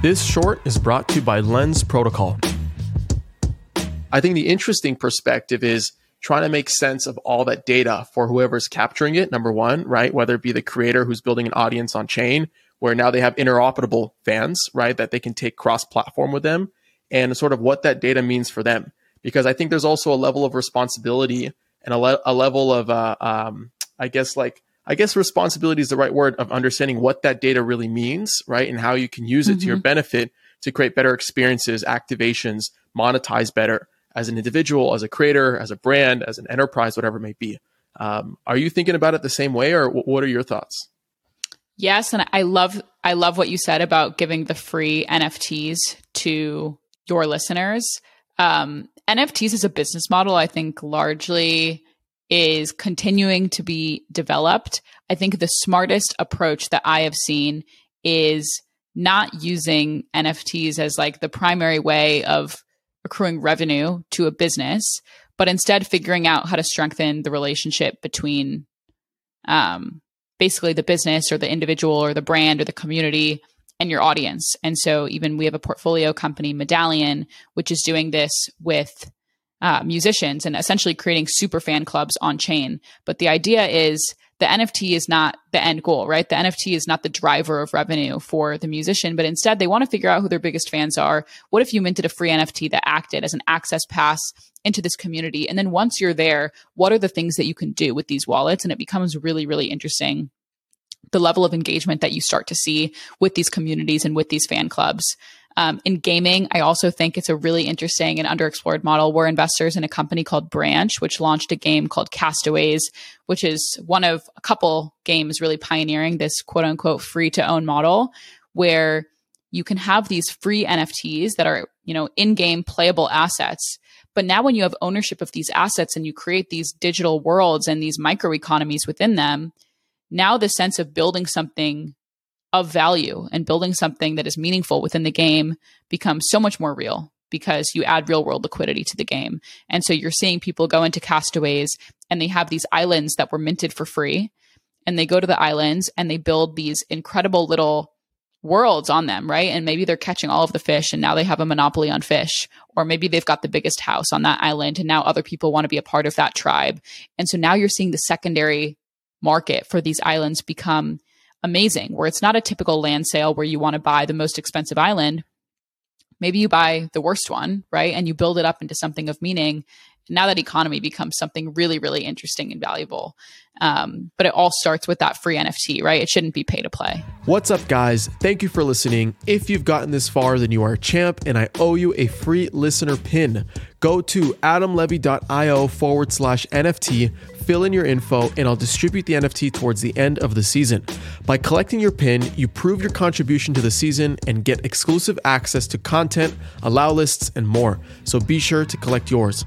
This short is brought to you by Lens Protocol. I think the interesting perspective is trying to make sense of all that data for whoever's capturing it. Number one, right? Whether it be the creator who's building an audience on chain, where now they have interoperable fans, right? That they can take cross platform with them and sort of what that data means for them. Because I think there's also a level of responsibility and a, le- a level of, uh, um, I guess, like, I guess responsibility is the right word of understanding what that data really means, right? And how you can use it mm-hmm. to your mm-hmm. benefit to create better experiences, activations, monetize better as an individual, as a creator, as a brand, as an enterprise, whatever it may be. Um, are you thinking about it the same way, or what are your thoughts? Yes, and I love I love what you said about giving the free NFTs to your listeners. Um, NFTs as a business model, I think, largely is continuing to be developed. I think the smartest approach that I have seen is not using NFTs as like the primary way of accruing revenue to a business, but instead figuring out how to strengthen the relationship between um, basically the business or the individual or the brand or the community and your audience. And so, even we have a portfolio company, Medallion, which is doing this with uh, musicians and essentially creating super fan clubs on chain. But the idea is the NFT is not the end goal, right? The NFT is not the driver of revenue for the musician, but instead they want to figure out who their biggest fans are. What if you minted a free NFT that acted as an access pass into this community? And then once you're there, what are the things that you can do with these wallets? And it becomes really, really interesting the level of engagement that you start to see with these communities and with these fan clubs. Um, in gaming, I also think it's a really interesting and underexplored model. We're investors in a company called Branch, which launched a game called Castaways, which is one of a couple games really pioneering this quote unquote free to own model where you can have these free NFTs that are, you know, in-game playable assets. But now when you have ownership of these assets and you create these digital worlds and these microeconomies within them, now the sense of building something of value and building something that is meaningful within the game becomes so much more real because you add real world liquidity to the game. And so you're seeing people go into castaways and they have these islands that were minted for free. And they go to the islands and they build these incredible little worlds on them, right? And maybe they're catching all of the fish and now they have a monopoly on fish. Or maybe they've got the biggest house on that island and now other people want to be a part of that tribe. And so now you're seeing the secondary market for these islands become amazing, where it's not a typical land sale where you want to buy the most expensive island. Maybe you buy the worst one, right? And you build it up into something of meaning. Now that economy becomes something really, really interesting and valuable. Um, but it all starts with that free NFT, right? It shouldn't be pay to play. What's up, guys? Thank you for listening. If you've gotten this far, then you are a champ, and I owe you a free listener pin. Go to adamlevy.io forward slash NFT fill in your info, and I'll distribute the NFT towards the end of the season. By collecting your pin, you prove your contribution to the season and get exclusive access to content, allow lists, and more. So be sure to collect yours.